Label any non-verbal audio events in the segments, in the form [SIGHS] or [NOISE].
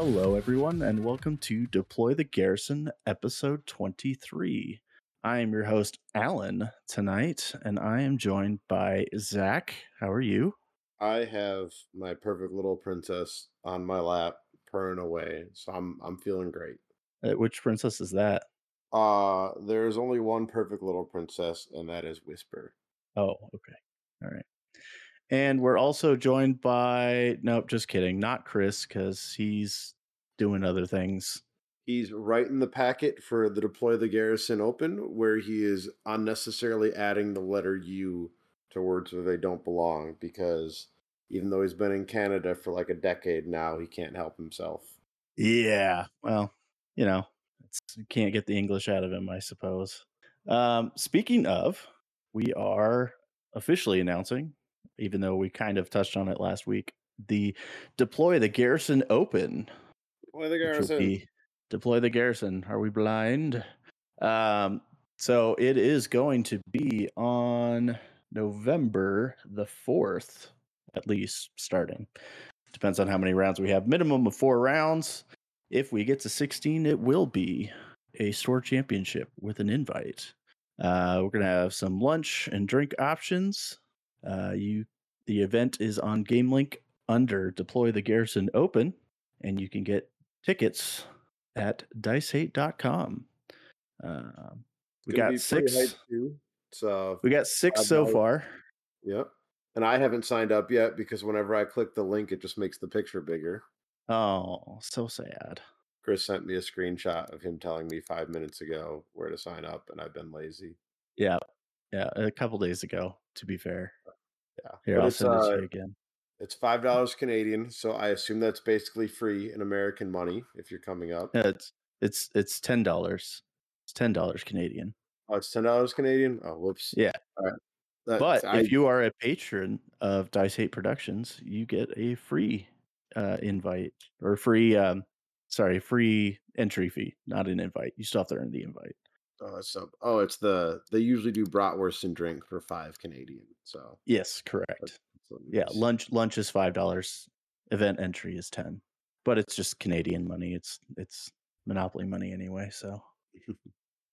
Hello, everyone, and welcome to Deploy the Garrison, episode 23. I am your host, Alan, tonight, and I am joined by Zack. How are you? I have my perfect little princess on my lap, purring away, so I'm I'm feeling great. Uh, which princess is that? Uh, there's only one perfect little princess, and that is Whisper. Oh, okay. All right. And we're also joined by, nope, just kidding, not Kris, because he's doing other things. He's writing the packet for the Deploy the Garrison Open, where he is unnecessarily adding the letter U to words where they don't belong, because even though he's been in Canada for like a decade now, he can't help himself. Yeah. Well, you know, you can't get the English out of him, I suppose. Um, speaking of, we are officially announcing, even though we kind of touched on it last week, the Deploy the Garrison Open. Deploy the Garrison. Deploy the Garrison. Are we blind? Um, so it is going to be on November the 4th, at least starting. Depends on how many rounds we have. Minimum of four rounds. If we get to 16, it will be a store championship with an invite. Uh, we're gonna have some lunch and drink options. Uh, you, the event is on GameLink under Deploy the Garrison Open, and you can get tickets at dicehate.com. Um, we got six. too. So We got six so far. Yep. And I haven't signed up yet because whenever I click the link, it just makes the picture bigger. Oh, so sad. Kris sent me a screenshot of him telling me five minutes ago where to sign up, and I've been lazy. Yeah, yeah. A couple days ago, to be fair. Yeah. Here, but I'll it's, send it to uh, you again. it's five dollars Canadian, so I assume that's basically free in American money if you're coming up. Yeah, it's it's it's ten dollars. It's ten dollars Canadian. Oh, it's ten dollars Canadian. Oh, whoops. Yeah. All right. But I, if you are a patron of DiceHate Productions, you get a free uh, invite or free, um, sorry, free entry fee, not an invite. You still have to earn the invite. Oh, it's so, oh, it's the they usually do bratwurst and drink for five Canadian. So Yes, correct. Yeah, lunch lunch is five dollars. Event entry is ten, but it's just Canadian money. It's it's monopoly money anyway. So [LAUGHS]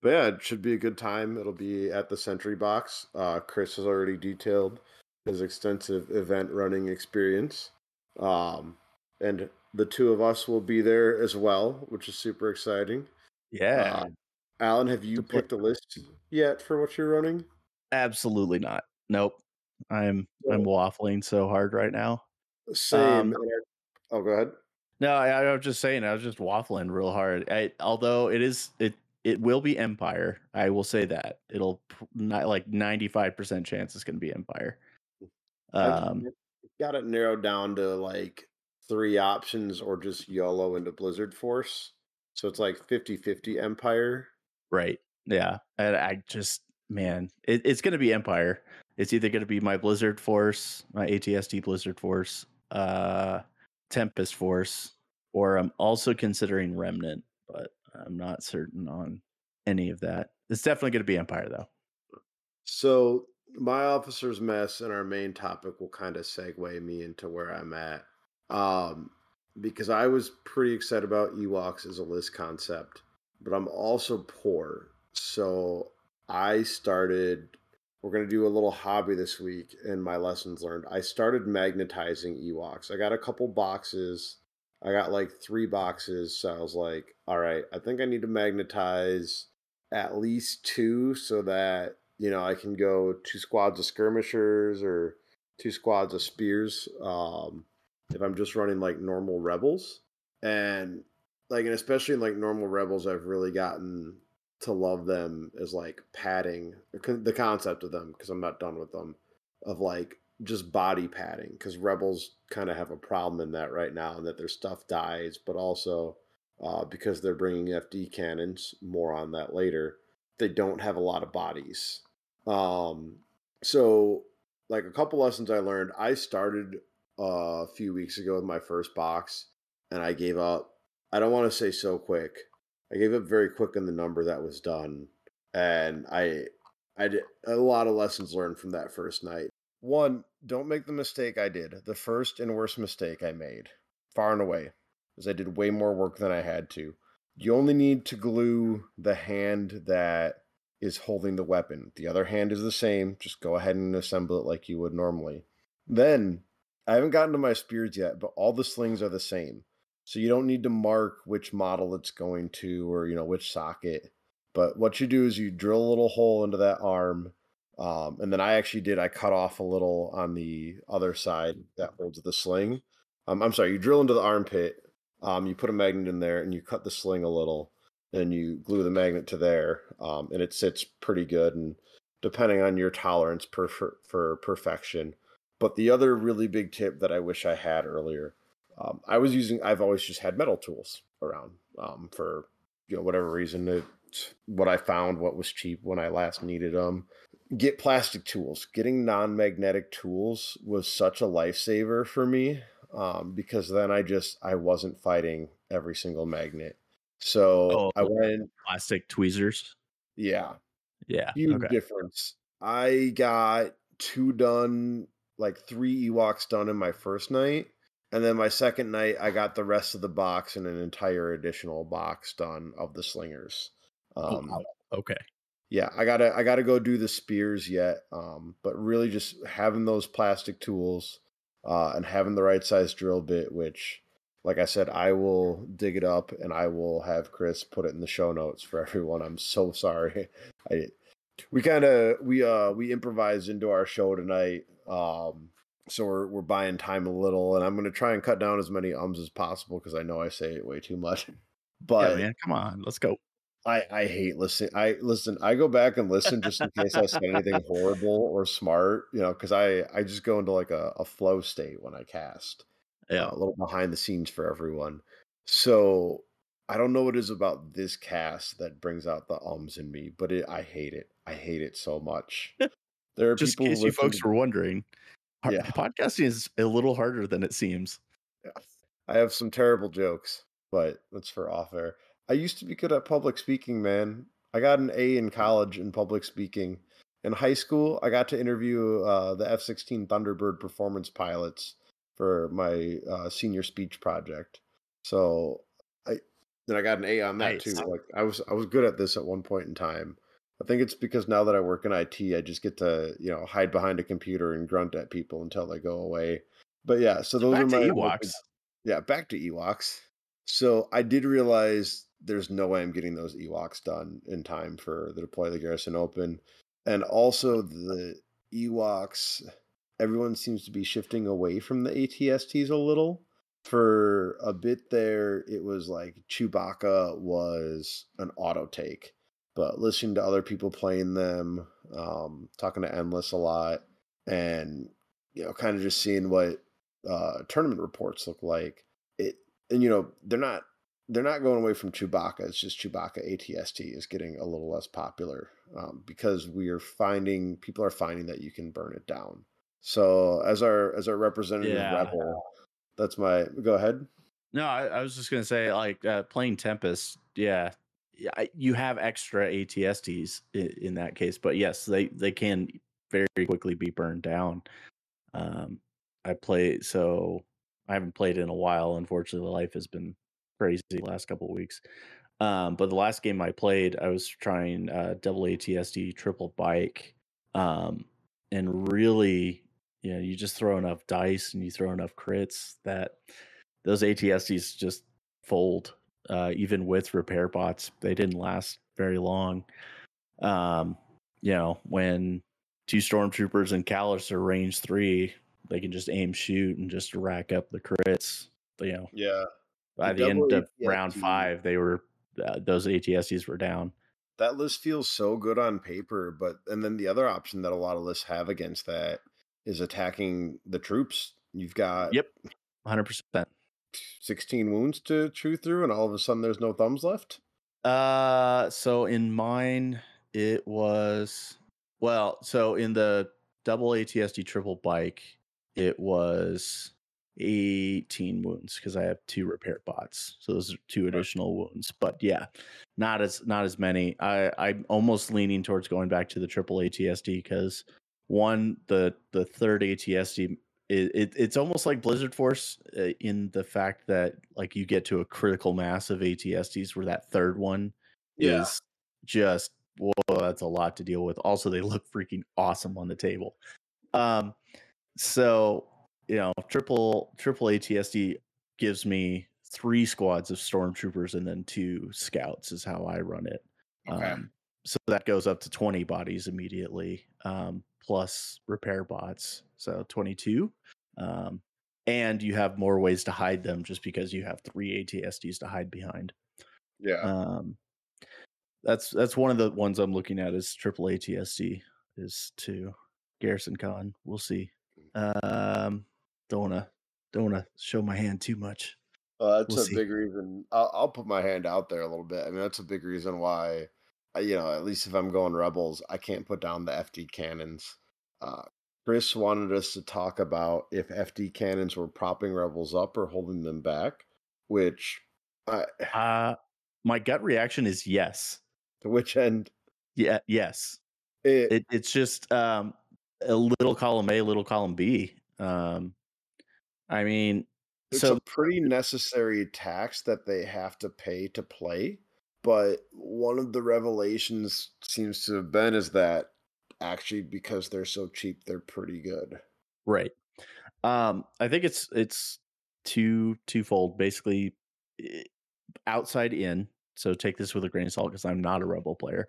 But yeah, it should be a good time. It'll be at the Century Box. Uh, Chris has already detailed his extensive event running experience. Um, and the two of us will be there as well, which is super exciting. yeah, Uh, Alan, have you picked a list yet for what you're running? absolutely not. Nope. I'm I'm waffling so hard right now. Same. Um, oh, go ahead. No, I, I was just saying. I was just waffling real hard. I, although it is it it will be Empire. I will say that it'll not like ninety five percent chance it's going to be Empire. Um, got it narrowed down to like three options or just YOLO into Blizzard Force. So it's like 50 50 Empire. Right. Yeah. And I just man, it, it's going to be Empire. It's either going to be my Blizzard Force, my ATST Blizzard Force, uh, Tempest Force, or I'm also considering Remnant, but I'm not certain on any of that. It's definitely going to be Empire though. So my officer's mess and our main topic will kind of segue me into where I'm at. Um, because I was pretty excited about Ewoks as a list concept, but I'm also poor. So I started we're gonna do a little hobby this week and my lessons learned. I started magnetizing Ewoks. I got a couple boxes. I got like three boxes, so I was like, all right, I think I need to magnetize at least two so that you know I can go two squads of skirmishers or two squads of spears um, if I'm just running like normal rebels and like and especially in like normal rebels I've really gotten to love them as like padding the concept of them because I'm not done with them of like just body padding because rebels kind of have a problem in that right now and that their stuff dies but also uh, because they're bringing FD cannons more on that later they don't have a lot of bodies. Um so like a couple lessons I learned I started uh, a few weeks ago with my first box and I gave up I don't want to say so quick I gave up very quick on the number that was done, and I I did a lot of lessons learned from that first night. One, don't make the mistake I did. The first and worst mistake I made, far and away. is I did way more work than I had to. You only need to glue the hand that is holding the weapon. The other hand is the same. Just go ahead and assemble it like you would normally. Then, I haven't gotten to my spears yet, but all the slings are the same. So you don't need to mark which model it's going to or, you know, which socket. But what you do is you drill a little hole into that arm. Um, and then I actually did, I cut off a little on the other side that holds the sling. Um, I'm sorry, you drill into the armpit, um, you put a magnet in there, and you cut the sling a little and you glue the magnet to there, um, and it sits pretty good. And depending on your tolerance per, for, for perfection. But the other really big tip that I wish I had earlier, um, I was using. I've always just had metal tools around um, for you know whatever reason. It's what I found, what was cheap when I last needed them. Get plastic tools. Getting non-magnetic tools was such a lifesaver for me um, because then I just I wasn't fighting every single magnet. So Oh, I went, plastic tweezers. yeah, Yeah. huge Okay. difference. I got two done, like three Ewoks done in my first night. And then my second night, I got the rest of the box and an entire additional box done of the slingers. Oh, Um, wow. Okay. yeah, I gotta I gotta go do the spears yet. Um, but really just having those plastic tools, uh, and having the right size drill bit, which like I said, I will dig it up and I will have Kris put it in the show notes for [LAUGHS] everyone. I'm so sorry. [LAUGHS] I we kind of we uh we improvised into our show tonight. Um so we're we're buying time a little and I'm going to try and cut down as many ums as possible because I know I say it way too much. [LAUGHS] But yeah, man. Come on. Let's go. I I hate listening. I listen. I go back and listen just in case I say anything [LAUGHS] horrible or smart, you know, because I I just go into like a, a flow state when I cast. Yeah. Uh, a little behind the scenes for everyone. So I don't know what it is about this cast that brings out the ums in me, but it, I hate it. I hate it so much. [LAUGHS] There are Just in people case you folks were wondering, Yeah. podcasting is a little harder than it seems. I have some terrible jokes, but that's for off air. I used to be good at public speaking, man. I got an A in college in public speaking. In high school, I got to interview uh, the F 16 Thunderbird performance pilots for my uh, senior speech project. So I then I got an A on that too. Like I was I was good at this at one point in time. I think it's because now that I work in IT, I just get to you know hide behind a computer and grunt at people until they go away. But yeah, so those Back are to my Ewoks. yeah, back to Ewoks. So I did realize there's no way I'm getting those Ewoks done in time for the Deploy of the Garrison Open. And also the Ewoks, everyone seems to be shifting away from the ATSTs a little. For a bit there, it was like Chewbacca was an auto take. But listening to other people playing them, um, talking to Endless a lot, and you know, kind of just seeing what uh, tournament reports look like. It and you know they're not they're not going away from Chewbacca. It's just Chewbacca ATST is getting a little less popular um, because we are finding people are finding that you can burn it down. So as our as our representative Yeah. rebel, that's my go ahead. No, I, I was just gonna say, like uh, playing Tempest. Yeah, you have extra ATSTs in, that case, but yes, they they can very quickly be burned down. Um, I play so I haven't played in a while. Unfortunately, life has been crazy the last couple weeks. Um, but the last game I played, I was trying uh, double ATST triple bike, um, and really, you know, you just throw enough dice and you throw enough crits that those ATSTs just fold. Uh, even with repair bots, they didn't last very long. Um, you know, when two stormtroopers and Kallus are range three, they can just aim shoot and just rack up the crits. You know, Yeah, by The the end of round five, they were uh, those ATSTs were down. that list feels so good on paper, but and then the other option that a lot of lists have against that is attacking the troops. You've got Yep, hundred percent. 16 wounds to chew through, and all of a sudden there's no thumbs left. Uh, so in mine, it was well. So in the double ATST triple bike, it was eighteen wounds because I have two repair bots. So those are two additional wounds. But yeah, not as not as many. I I'm almost leaning towards going back to the triple ATST because one the the third ATST it, it it's almost like Blizzard Force uh, in the fact that like you get to a critical mass of ATSTs where that third one Yeah. is just whoa, that's a lot to deal with. Also, they look freaking awesome on the table. Um, so you know, triple triple ATST gives me three squads of stormtroopers and then two scouts is how I run it. Okay. Um, so that goes up to 20 bodies immediately, um, plus repair bots. So 22. Um, and you have more ways to hide them just because you have three ATSTs to hide behind. yeah. Um, that's that's one of the ones I'm looking at is triple ATST is to Garrison Con. We'll see. Um, don't wanna don't wanna show my hand too much. Uh, that's We'll a see. big reason. I'll, I'll put my hand out there a little bit. I mean, that's a big reason why, you know, at least if I'm going rebels, I can't put down the FD cannons. Uh, Chris wanted us to talk about if FD cannons were propping rebels up or holding them back, which, I, [SIGHS] Uh my gut reaction is yes. to which end, Yeah, yes. it, It, it's just um, a little column A, little column B. Um, I mean, it's so a pretty necessary tax that they have to pay to play. But one of the revelations seems to have been is that actually because they're so cheap, they're pretty good. right. Um, I think it's it's two twofold. Basically, outside in. So take this with a grain of salt because I'm not a rebel player.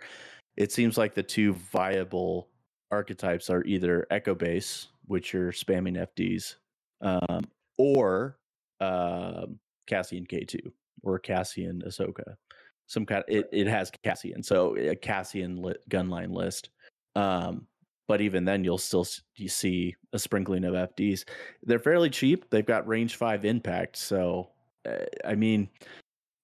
It seems like the two viable archetypes are either Echo Base, which are spamming FDs, um, or um, Cassian K2 or Cassian Ahsoka. Some kind. it it has Cassian, so a Cassian li- gunline list. Um, but even then, you'll still you see a sprinkling of FDs. They're fairly cheap. They've got range five impact, so uh, I mean,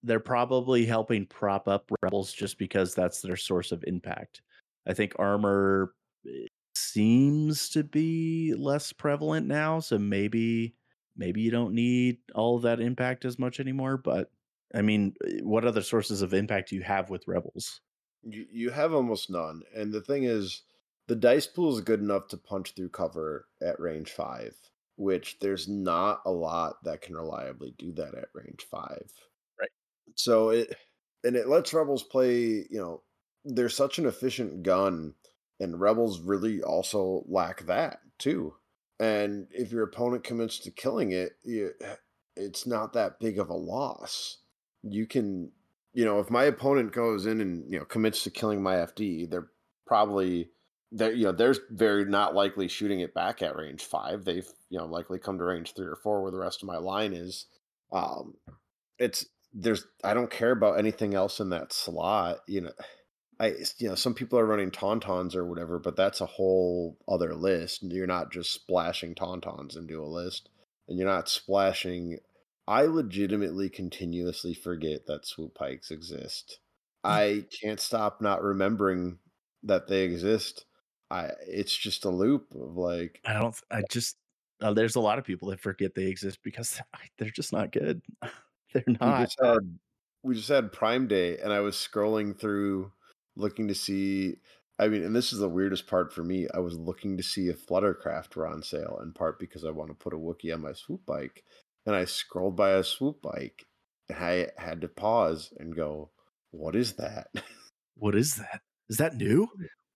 they're probably helping prop up rebels just because that's their source of impact. I think armor eh, seems to be less prevalent now, so maybe maybe you don't need all of that impact as much anymore. But I mean, eh, what other sources of impact do you have with rebels? You, you have almost none. And the thing is, the dice pool is good enough to punch through cover at range five, which there's not a lot that can reliably do that at range five. Right. So it and it lets rebels play, you know, they're such an efficient gun, and rebels really also lack that too. And if your opponent commits to killing it, you, it's not that big of a loss. You can you know, if my opponent goes in and you know commits to killing my FD, they're probably they're you know they're very not likely shooting it back at range five. They've you know likely come to range three or four where the rest of my line is. Um, it's there's I don't care about anything else in that slot. You know, I you know some people are running tauntauns or whatever, but that's a whole other list. You're not just splashing tauntauns into a list, and you're not splashing I legitimately continuously forget that swoop bikes exist. I can't stop not remembering that they exist. I it's just a loop of like I don't. I just uh, there's a lot of people that forget they exist because [LAUGHS] they're just not good. [LAUGHS] they're we not. just had we just had Prime Day and I was scrolling through looking to see I mean, and this is the weirdest part for me. I was looking to see if Fluttercraft were on sale, in part because I want to put a Wookiee on my swoop bike. And I scrolled by a swoop bike and I had to pause and go, What is that? [LAUGHS] What is that? Is that new?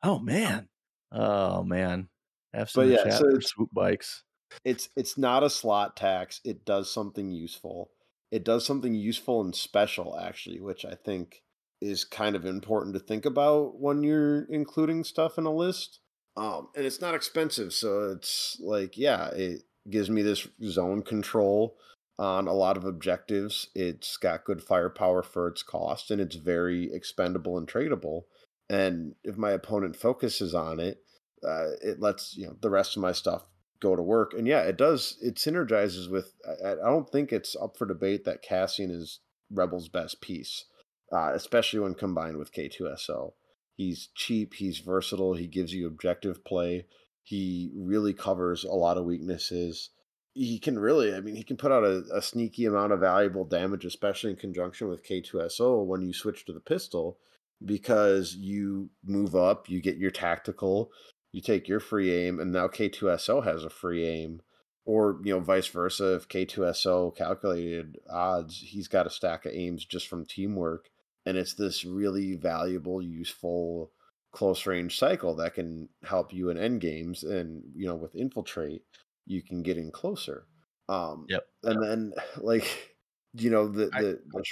Oh man. Oh man. F's But in the yeah, chat so for swoop bikes. it's it's not a slot tax. It does something useful. It does something useful and special actually, which I think is kind of important to think about when you're including stuff in a list. Um, and it's not expensive, so it's like yeah, it gives me this zone control on a lot of objectives. It's got good firepower for its cost, and it's very expendable and tradable. And if my opponent focuses on it, uh, it lets you know the rest of my stuff go to work. And yeah, it does. It synergizes with. I, don't think it's up for debate that Cassian is Rebel's best piece, uh, especially when combined with K2SO. He's cheap. He's versatile. He gives you objective play. He really covers a lot of weaknesses. He can really, I mean, he can put out a, a sneaky amount of valuable damage, especially in conjunction with K2SO when you switch to the pistol, because you move up, you get your tactical, you take your free aim, and now K2SO has a free aim. or you know vice versa if k2so calculated odds he's got a stack of aims just from teamwork and it's this really valuable useful close range cycle that can help you in end games and you know with infiltrate you can get in closer um Yep. and then [LAUGHS] like you know the I- the, the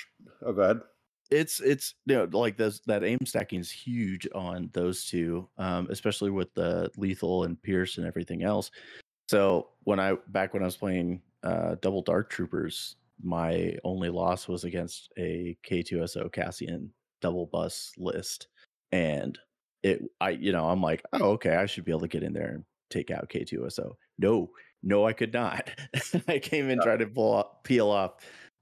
oh go ahead it's it's you know like those that aim stacking is huge on those two um especially with the lethal and pierce and everything else so when i back when i was playing uh double dark troopers my only loss was against a k2so cassian double bus list and it i you know i'm like oh okay i should be able to get in there and take out k2so no no i could not [LAUGHS] i came in trying to pull off, peel off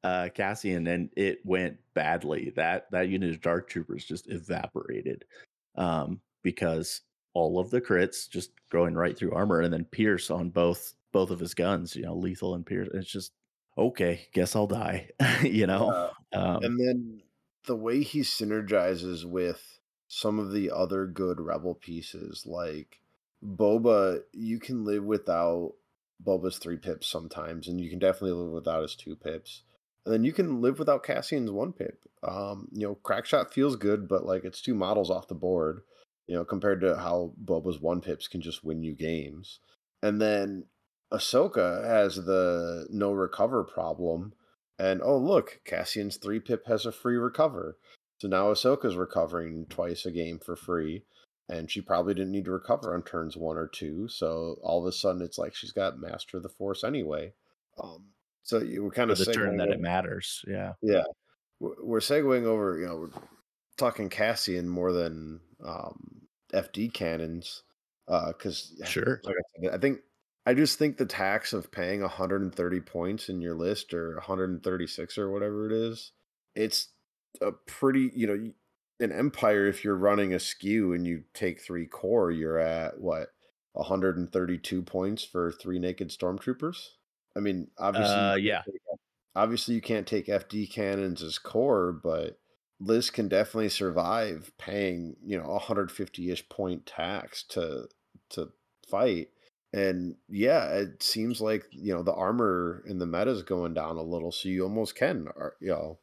uh Cassian and it went badly. That that unit of dark troopers just evaporated. Um because all of the crits just going right through armor and then Pierce on both both of his guns, you know, lethal and Pierce. It's just okay, guess I'll die. [LAUGHS] you know. Um and then the way he synergizes with some of the other good rebel pieces like boba you can live without boba's three pips sometimes and you can definitely live without his two pips and then you can live without cassian's one pip um you know crackshot feels good but like it's two models off the board you know compared to how boba's one pips can just win you games and then ahsoka has the no recover problem and oh look, Cassian's three pip has a free recover. So now Ahsoka's recovering twice a game for free. And she probably didn't need to recover on turns one or two. So all of a sudden it's like she's got Master of the Force anyway. Um so you we're kind of the turn that segueing it matters. Yeah. yeah. We're we're segueing over, you know, we're talking Cassian more than um FD cannons. Uh because Sure. like I said, I think I just think the tax of paying 130 points in your list or 136 or whatever it is, it's a pretty, you know, an empire if you're running a skew and you take 3 core, you're at what 132 points for 3 naked stormtroopers? I mean, obviously Uh yeah. obviously you can't take FD cannons as core, but Liz can definitely survive paying, you know, 150-ish point tax to to fight. And yeah, it seems like you know the armor in the meta is going down a little, so you almost can, ar- you know,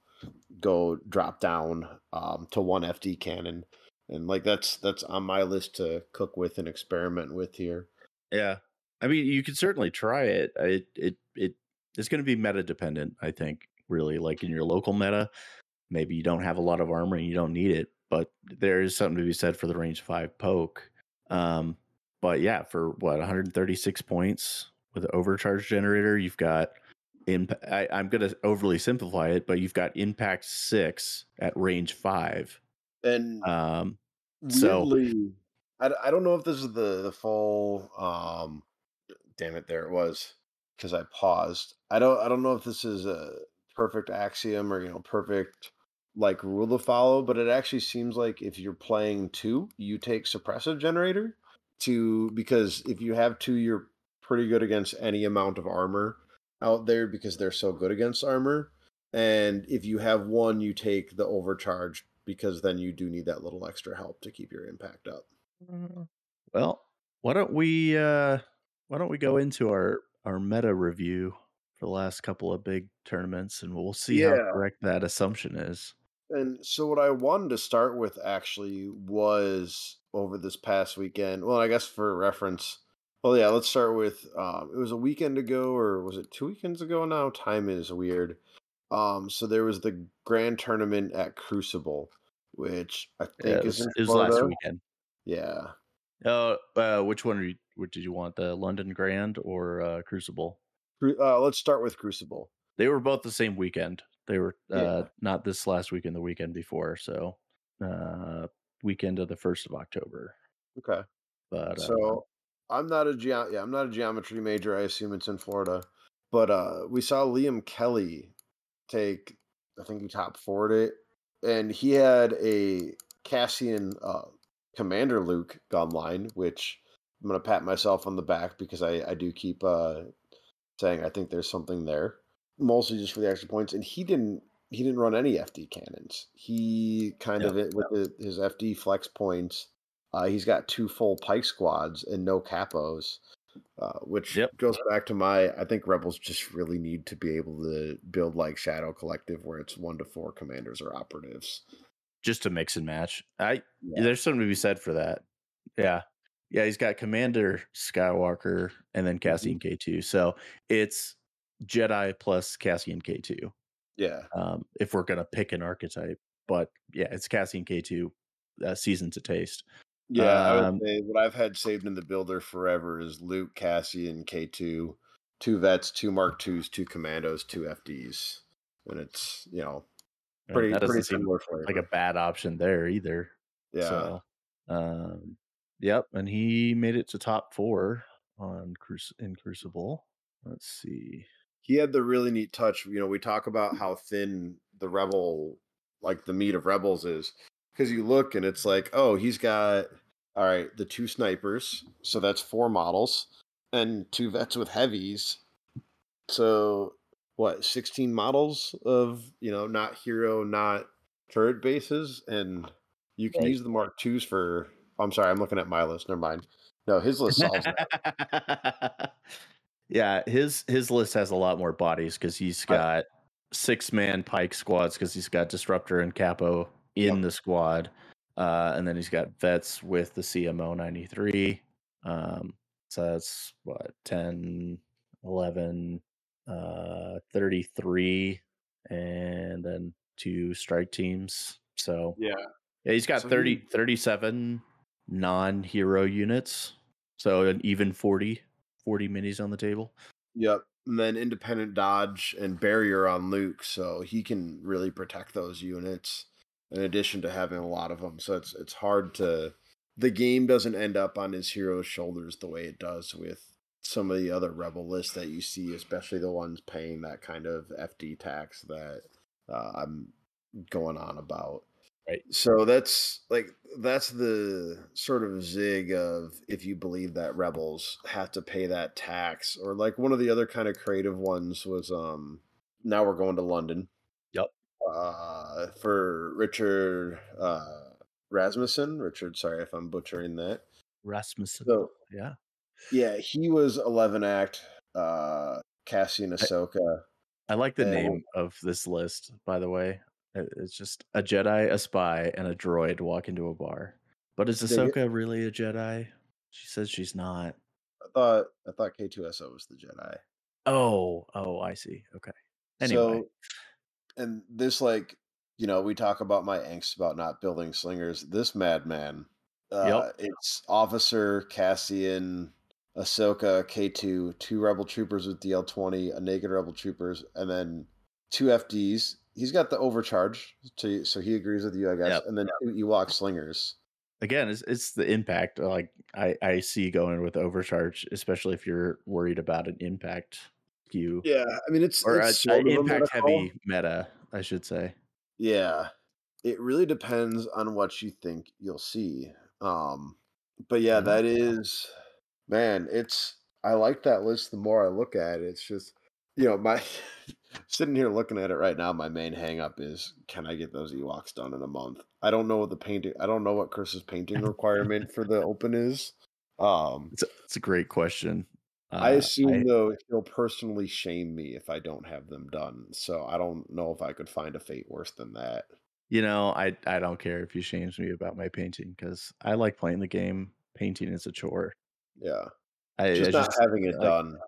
go drop down um, to one FD cannon, and like that's that's on my list to cook with and experiment with here. Yeah. I mean, you could certainly try it. It it it it's going to be meta dependent, I think, really like in your local meta. Maybe you don't have a lot of armor and you don't need it, but there is something to be said for the range 5 poke. Um but yeah, for what 136 points with an overcharge generator, you've got imp- I, I'm going to overly simplify it, but you've got impact 6 at range 5. And Um so- I, I don't know if this is the the full. Um, damn it, there it was because I paused. I don't I don't know if this is a perfect axiom or you know perfect like rule to follow, but it actually seems like if you're playing two, you take suppressive generator to because if you have two, you're pretty good against any amount of armor out there because they're so good against armor. And if you have one, you take the overcharge because then you do need that little extra help to keep your impact up. Well, why don't we uh why don't we go into our our meta review for the last couple of big tournaments and we'll see how correct that assumption is. And so, what I wanted to start with actually was over this past weekend. Well, I guess for reference, well, yeah, let's start with um, it was a weekend ago, or was it two weekends ago now? Time is weird. Um, so there was the grand tournament at Crucible, which I Yeah, think it is was, in it was last weekend. Yeah, Uh, uh which one are you what did you want? The London Grand or uh Crucible? Uh, let's start with Crucible. They were both the same weekend. They were uh Yeah. not this last weekend, the weekend before, so uh weekend of the 1st of October. Okay. But uh, So I'm not a ge- yeah, I'm not a geometry major. I assume it's in Florida. But uh we saw Liam Kelly take I think he top forwarded it. And he had a Cassian uh Commander Luke gun line, which I'm gonna pat myself on the back because I, I do keep uh saying I think there's something there. Mostly just for the extra points. And he didn't he didn't run any FD cannons. He kind Yeah. of it with the, his FD flex points uh, he's got two full pike squads and no capos. uh, which Yep. goes back to my. I think Rebels just really need to be able to build like Shadow Collective, where it's one to four commanders or operatives. just to mix and match. I Yeah. there's something to be said for that. Yeah. Yeah, he's got Commander Skywalker and then Cassian K2. So it's Jedi plus Cassian K2. Yeah, Um, if we're gonna pick an archetype. But yeah, it's Cassian K2 uh, season to taste. Yeah. I would Um, say what I've had saved in the builder forever is Luke, Cassian, K two, two vets, two Mark twos, two commandos, two FDs, and it's you know pretty that pretty similar flavor. like a bad option there either. yeah. So um yep, and he made it to top four on Cruci- in Crucible. Let's see. he had the really neat touch. You know, we talk about how thin the rebel, like the meat of rebels, is because you look and it's like, oh, he's got all right, the two snipers, so that's four models, and two vets with heavies. So what, sixteen models of you know, not hero, not turret bases, and you can Right. use the Mark twos for. Oh, I'm sorry, I'm looking at my list. Never mind. No, his list solves that. [LAUGHS] yeah, his his list has a lot more bodies because he's got six man pike squads because he's got disruptor and capo in Yep. the squad, uh, and then he's got vets with the CMO ninety three. Um, so that's what 10, 11, uh, 33, and then two strike teams. So Yeah. yeah, he's got So 30, he- 37 non-hero units. So an even 40, 40 minis on the table. Yep. And then independent dodge and barrier on Luke, so he can really protect those units. In addition to having a lot of them, so it's it's hard to. The game doesn't end up on his hero's shoulders the way it does with some of the other rebel lists that you see, especially the ones paying that kind of FD tax that uh, I'm going on about. Right. So that's like that's the sort of zig of if you believe that rebels have to pay that tax, or like one of the other kind of creative ones was um now we're going to London. Uh, for Richard uh Rasmussen. Richard, sorry if I'm butchering that. Rasmussen. So yeah. yeah, he was eleven act. Uh, Cassian Ahsoka. I like the and- name of this list, by the way. It- It's just a Jedi, a spy, and a droid walk into a bar. But is. Ahsoka really a Jedi? She says she's not. I thought I thought K2SO was the Jedi. Oh, oh, I see. Okay. Anyway. So, and this, like, you know, we talk about my angst about not building slingers. This madman, uh, it's Officer Cassian, Ahsoka, K2, two Rebel Troopers with DL20, a naked Rebel Troopers, and then two FDs. He's got the overcharge, to, so he agrees with you, I guess. Yep. And then two Ewok slingers. again it's, it's the impact like i i see going with overcharge especially if you're worried about an impact skew Yeah, I mean, it's, or it's a a impact heavy meta i should say Yeah. It really depends on what you think you'll see. Um but yeah, Mhm. that is man, it's I like that list the more I look at it. It's just you know, my [LAUGHS] sitting here looking at it right now, my main hang up is can I get those Ewoks done in a month? I don't know what the painting I don't know what Kris's painting [LAUGHS] requirement for the open is. Um it's a, it's a great question I Uh, assume though he'll personally shame me if I don't have them done. So I don't know if I could find a fate worse than that. you know i i don't care if he shames me about my painting because i like playing the game painting is a chore Yeah. i, just I not having it like- done.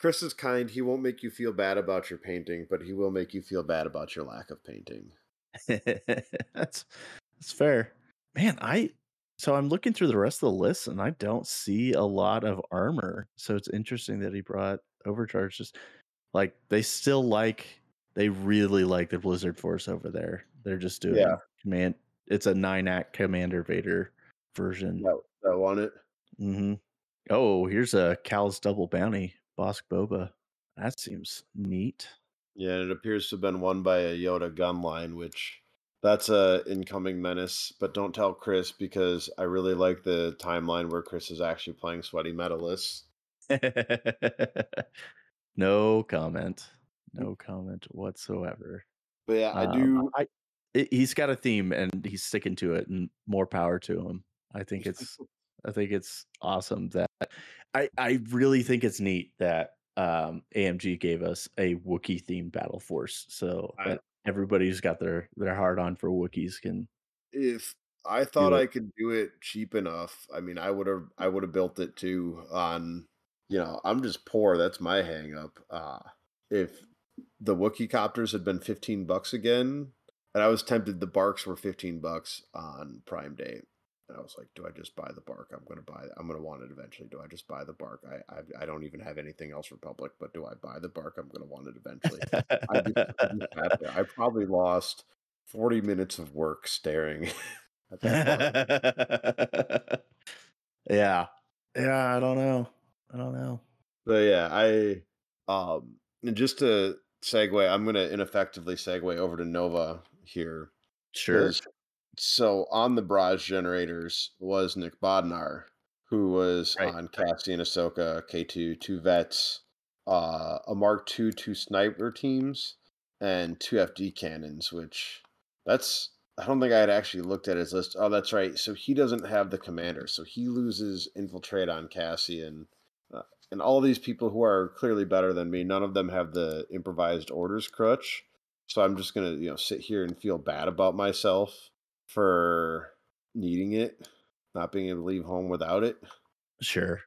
Kris is kind. He won't make you feel bad about your painting, but he will make you feel bad about your lack of painting. [LAUGHS] that's that's fair man i so i'm looking through the rest of the list and i don't see a lot of armor. So it's interesting that he brought overcharge just like they still like they really like the blizzard force over there. They're just doing Yeah. command it's a nine act commander vader version. That, that want it. hmm oh here's a cal's double bounty Bossk boba. That seems neat. Yeah, and it appears to have been won by a Yoda gun line, which that's a incoming menace. But don't tell Kris because I really like the timeline where Kris is actually playing sweaty medalists. [LAUGHS] no comment. No comment whatsoever. But yeah, I Um, do. I, i- he's got a theme and he's sticking to it, and more power to him. I think it's, [LAUGHS] I think it's awesome that I I really think it's neat that um, AMG gave us a Wookiee themed battle force, so I- everybody who's got their their hard on for Wookiees can. if I thought. I could do it cheap enough, I mean, I would have I would have built it too on you know, I'm just poor, that's my hang up. Uh if the Wookiee copters had been 15 bucks again, and I was tempted the barks were 15 bucks on Prime Day. And I was like, do I just buy the bark? I'm going to buy I'm going to want it eventually. Do I just buy the bark? I, I I don't even have anything else for public, but do I buy the bark? I'm going to want it eventually. I just, I just [LAUGHS] sat there. I probably lost 40 minutes of work staring [LAUGHS] at that [LAUGHS] yeah, yeah. I don't know. I don't know. But yeah, I um and just to segue, I'm gonna ineffectively segue over to Nova here. Sure. So on the barrage generators was Nick Bodnar, who was Right. on Cassian Ahsoka, K2, two vets, uh, a Mark II, two sniper teams, and two FD cannons, which that's I don't think I had actually looked at his list. Oh, that's right. So he doesn't have the commander, so he loses infiltrate on Cassian. Uh, and all these people who are clearly better than me, none of them have the improvised orders crutch. So I'm just gonna, you know, sit here and feel bad about myself for needing it, not being able to leave home without it. Sure.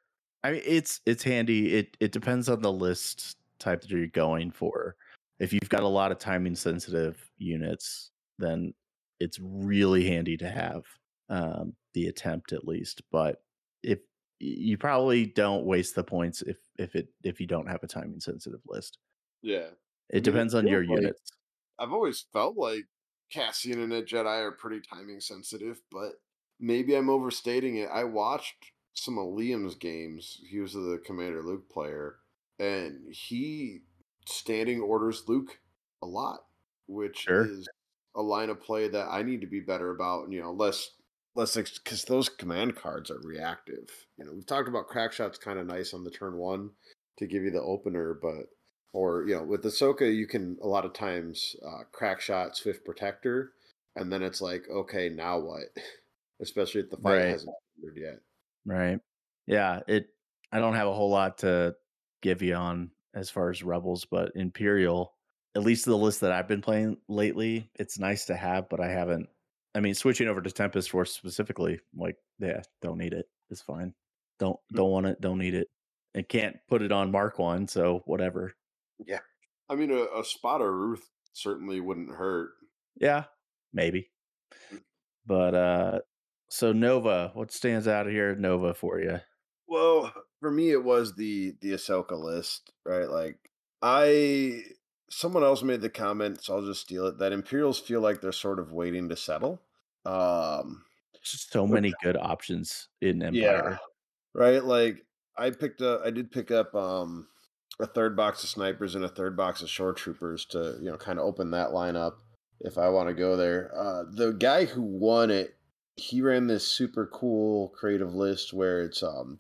I mean, it's it's handy. It it depends on the list type that you're going for. If you've got a lot of timing sensitive units, then it's really handy to have um, the attempt at least. But if you probably don't waste the points if if it if you don't have a timing sensitive list. Yeah. It depends on your like- units. I've always felt like Cassian and a Jedi are pretty timing sensitive, but maybe I'm overstating it. I watched some of Liam's games. He was the Commander Luke player, and he standing orders Luke a lot, which Sure. is a line of play that I need to be better about. You know, less less because those command cards are reactive. You know, we've talked about crack shots kind of nice on the turn one to give you the opener, but or you know with Ahsoka you can a lot of times uh, crack shot Swift Protector, and then it's like okay now what? [LAUGHS] Especially if the fight Right. hasn't ended yet. Right. Yeah, it I don't have a whole lot to give you on as far as rebels, but Imperial, at least the list that I've been playing lately, it's nice to have, but I haven't I mean switching over to Tempest Force specifically, like, yeah, don't need it. It's fine. Don't Hmm. don't want it, don't need it. And can't put it on Mark one, so whatever. Yeah, I mean a, a spotter Ruth certainly wouldn't hurt. Yeah, maybe. Mm. But uh so Nova, what stands out here Nova for you? Well, for me, it was the the Ahsoka list, right? Like I, someone else made the comment, so I'll just steal it. That Imperials feel like they're sort of waiting to settle. Um, So many good options in Empire. yeah, right. Like I picked up, I did pick up um a third box of snipers and a third box of shore troopers to you know kind of open that lineup if I want to go there. Uh, the guy who won it, he ran this super cool creative list where it's um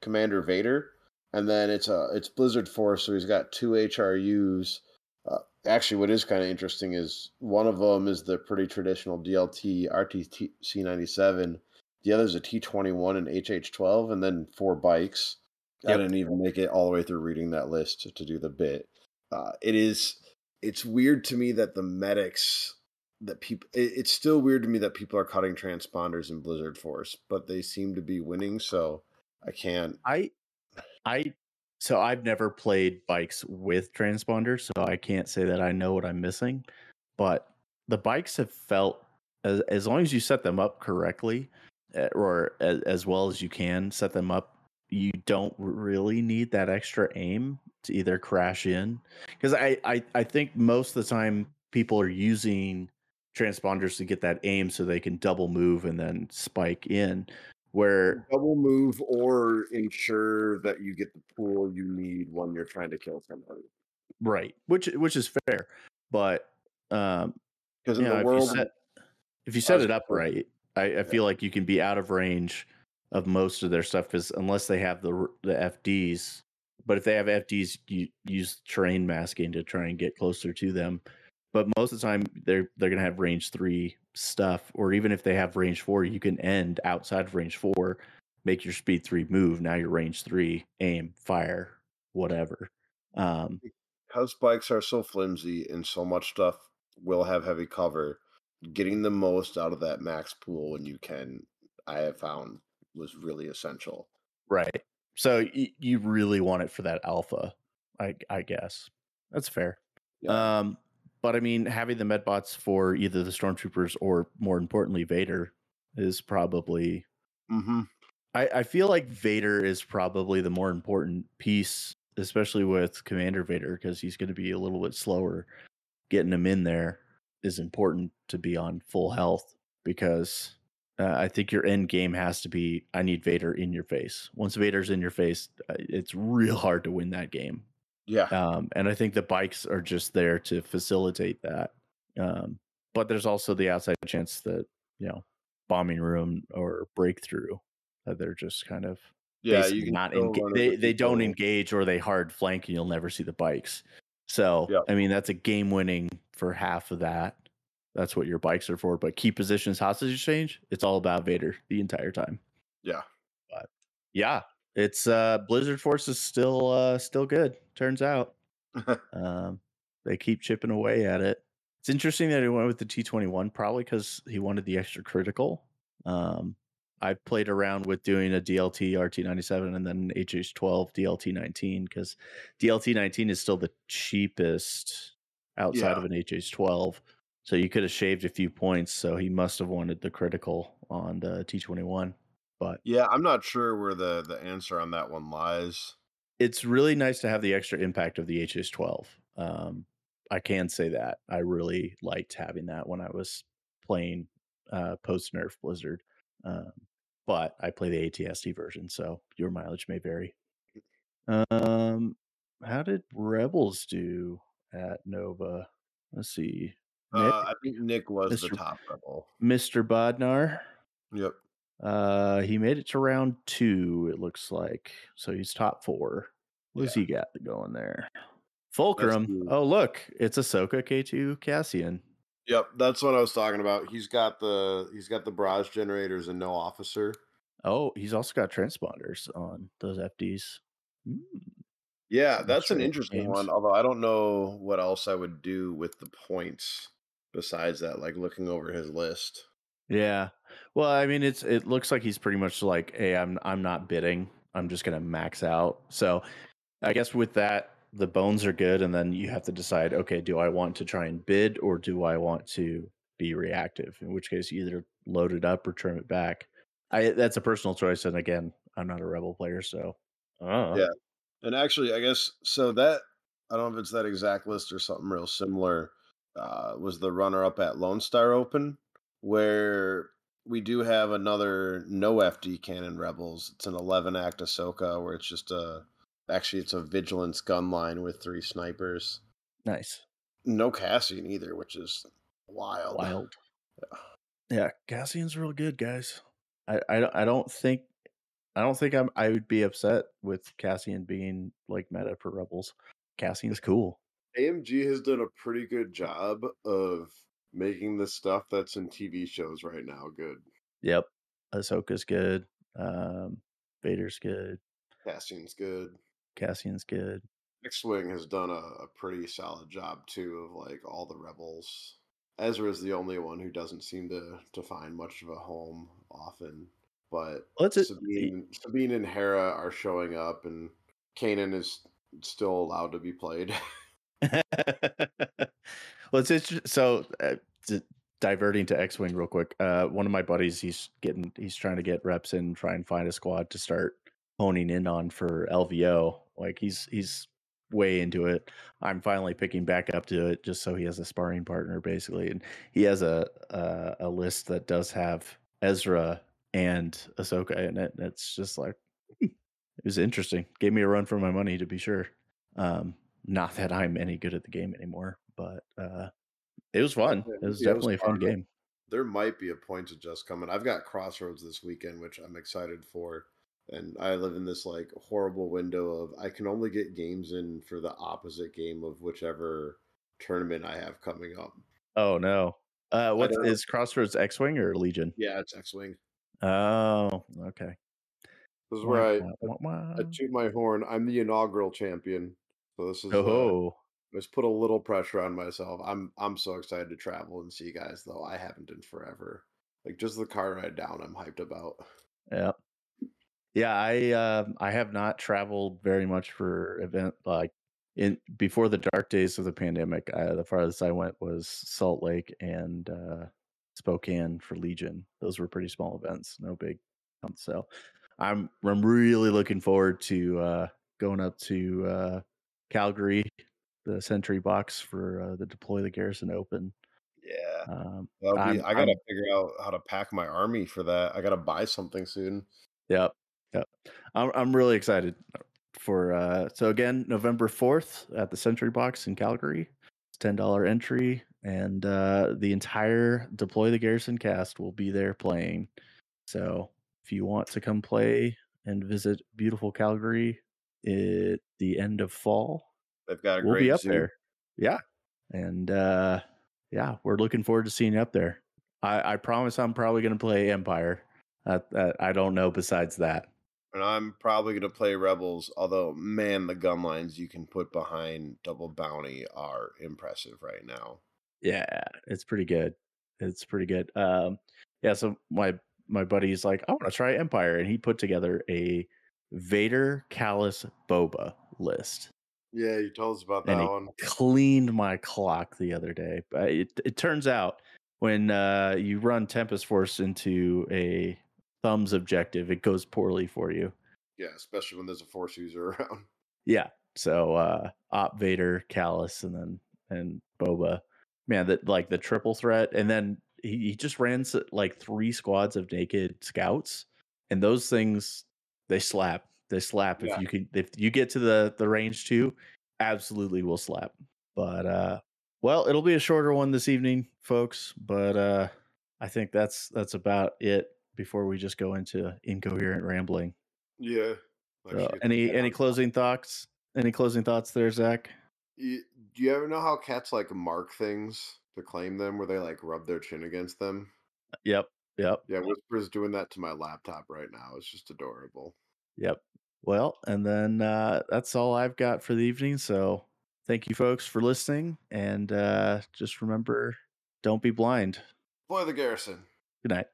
Commander Vader, and then it's uh it's Blizzard Force, so he's got two HRUs. Uh, actually, what is kind of interesting is one of them is the pretty traditional DLT RTC ninety seven. The other is a T twenty one and HH twelve, and then four bikes. I didn't even make it all the way through reading that list to, do the bit. Uh, it is it's weird to me that the medics that people it, it's still weird to me that people are cutting transponders in Blizzard Force, but they seem to be winning, so I can't I I so I've never played bikes with transponders, so I can't say that I know what I'm missing. But the bikes have felt as as long as you set them up correctly, uh, or as, as well as you can set them up, you don't really need that extra aim to either crash in. Because I, I I think most of the time people are using transponders to get that aim so they can double move and then spike in. Where double move or ensure that you get the pool you need when you're trying to kill somebody. right which which is fair but um Because in know, the if world, you set if you set it up right I, I feel like you can be out of range of most of their stuff because unless they have the the fds but if they have fds you use terrain masking to try and get closer to them but most of the time they're they're gonna have range three stuff or even if they have range four you can end outside of range four make your speed three move. Now you're range three, aim, fire, whatever. Um, because bikes are so flimsy and so much stuff will have heavy cover, getting the most out of that max pool when you can, I have found was really essential. Right. So y- you really want it for that alpha, I I guess. That's fair. Yeah. Um, but I mean, having the medbots for either the stormtroopers or more importantly Vader is probably. mm-hmm. I, I feel like Vader is probably the more important piece, especially with Commander Vader, because he's going to be a little bit slower. Getting him in there is important to be on full health because uh, I think your end game has to be I need Vader in your face. Once Vader's in your face, uh, it's real hard to win that game. Yeah. Um, and I think the bikes are just there to facilitate that. Um, but there's also the outside chance that, you know, bombing run or breakthrough, that they're just kind of yeah, you not enga- they they don't engage or they hard flank and you'll never see the bikes. So Yep. I mean that's a game winning for half of that. That's what your bikes are for. But key positions hostage exchange, it's all about Vader the entire time. Yeah. But yeah, it's uh Blizzard Force is still uh still good. Turns out, [LAUGHS] um, they keep chipping away at it. It's interesting that he went with the T twenty one, probably because he wanted the extra critical. Um, I played around with doing a DLT RT ninety seven and then HH twelve DLT nineteen because DLT nineteen is still the cheapest outside Yeah. of an HH twelve. So you could have shaved a few points. So he must have wanted the critical on the T twenty one. But yeah, I'm not sure where the the answer on that one lies. it's really nice to have the extra impact of the HH12. Um, I can say that I really liked having that when I was playing uh, post Nerf Blizzard. Um, but I play the ATST version, so your mileage may vary. Um, how did Rebels do at Nova? Let's see. Nick, Uh, I think Nick was the top rebel. Mr. Bodnar. Yep. Uh, he made it to round two. It looks like so. He's top four. What's he got going there? Fulcrum. Oh, look, it's Ahsoka K2 Cassian. Yep, that's what I was talking about. He's got the he's got the barrage generators and no officer. Oh, he's also got transponders on those FDs. Hmm. Yeah, Not that's an interesting games. one. Although I don't know what else I would do with the points besides that, like looking over his list. Yeah. Well, I mean, it's it looks like he's pretty much like, hey, I'm I'm not bidding. I'm just gonna max out. So, I guess with that, the bones are good, and then you have to decide, okay, do I want to try and bid or do I want to be reactive? In which case, either load it up or trim it back. I that's a personal choice, and again, I'm not a rebel player, so uh, Yeah. And actually, I guess so that I don't know if it's that exact list or something real similar. Uh, was the runner up at Lone Star Open, where we do have another no FD cannon rebels. It's an 11 act Ahsoka, where it's just a actually it's a vigilance gun line with three snipers. nice, No Cassian either, which is wild. wild. [LAUGHS] Yeah, Cassian's real good, guys. I I don't I don't think I don't think I'm I would be upset with Cassian being like meta for rebels. Cassian's cool. AMG has done a pretty good job of making the stuff that's in TV shows right now good. Yep. Ahsoka's good. Um, Vader's good. Cassian's good. Cassian's good. X-wing has done a, a pretty solid job too of like all the rebels. Ezra is the only one who doesn't seem to to find much of a home often, but a- Sabine, Sabine and Hera are showing up, and Kanan is still allowed to be played. [LAUGHS] [LAUGHS] well, it's inter- so uh, d- diverting to X Wing real quick. Uh, one of my buddies, he's getting, he's trying to get reps in, try and find a squad to start honing in on for LVO. Like he's he's way into it. I'm finally picking back up to it just so he has a sparring partner, basically, and he has a a, a list that does have Ezra and Ahsoka in it. And it's just like [LAUGHS] it was interesting. Gave me a run for my money to be sure. Um, not that I'm any good at the game anymore, but uh, it was fun. It was yeah, it was definitely a fun game. there might be a point to just coming. I've got Crossroads this weekend, which I'm excited for. And I live in this like horrible window of I can only get games in for the opposite game of whichever tournament I have coming up. Oh no. Uh, what Crossroads X Wing or Legion? Yeah, it's X Wing. Oh, okay. This is where I I. I toot my horn. I'm the inaugural champion. So this is uh Oh, let's put a little pressure on myself. I'm I'm so excited to travel and see you guys though. I haven't in forever. Like just the car ride down, I'm hyped about. yeah. Yeah, I um I have not traveled very much for event like in before the dark days of the pandemic. Uh, the farthest I went was Salt Lake and uh, Spokane for Legion. Those were pretty small events, no big. So I'm I'm really looking forward to uh, going up to uh, Calgary, the Sentry Box for uh, the Deploy the Garrison Open. Yeah. Um, be I gotta I'm figure out how to pack my army for that. I gotta buy something soon. Yep. Yep. I'm I'm really excited for uh so again, November 4th at the Sentry Box in Calgary. It's $10 entry and uh the entire Deploy the Garrison cast will be there playing. So, if you want to come play and visit beautiful Calgary at the end of fall, They've got a we'll be great up zoo. there. Yeah. And uh yeah, we're looking forward to seeing you up there. I I promise I'm probably going to play Empire. Uh, uh, I don't know besides that. And I'm probably gonna play Rebels, although man, the gun lines you can put behind Double Bounty are impressive right now. Yeah, it's pretty good. It's pretty good. Um, yeah, so my my buddy's like, I want to try Empire, and he put together a Vader, Kallus, Boba list, Yeah, you told us about that one. cleaned my clock the other day. But it it turns out when uh, you run Tempest Force into a thumbs objective, it goes poorly for you. Yeah, especially when there's a force user [LAUGHS] around. Yeah. So uh Op Vader, Kallus, and then and Boba. Man, that like the triple threat, and then he, he just ran like three squads of naked scouts, and those things they slap. They slap Yeah. if you can if you get to the the range too, absolutely will slap. But uh well, it'll be a shorter one this evening, folks. But uh I think that's that's about it before we just go into incoherent rambling. Yeah. So, Actually, get the any any closing thoughts? Any closing thoughts there, Zack? You, do you ever know how cats like mark things to claim them, where they like rub their chin against them? Yep, yep, Yeah, Whisper's doing that to my laptop right now. It's just adorable. yep. Well, and then uh, that's all I've got for the evening. So thank you, folks, for listening, and uh, just remember, don't be blind. Boy, the garrison. Good night.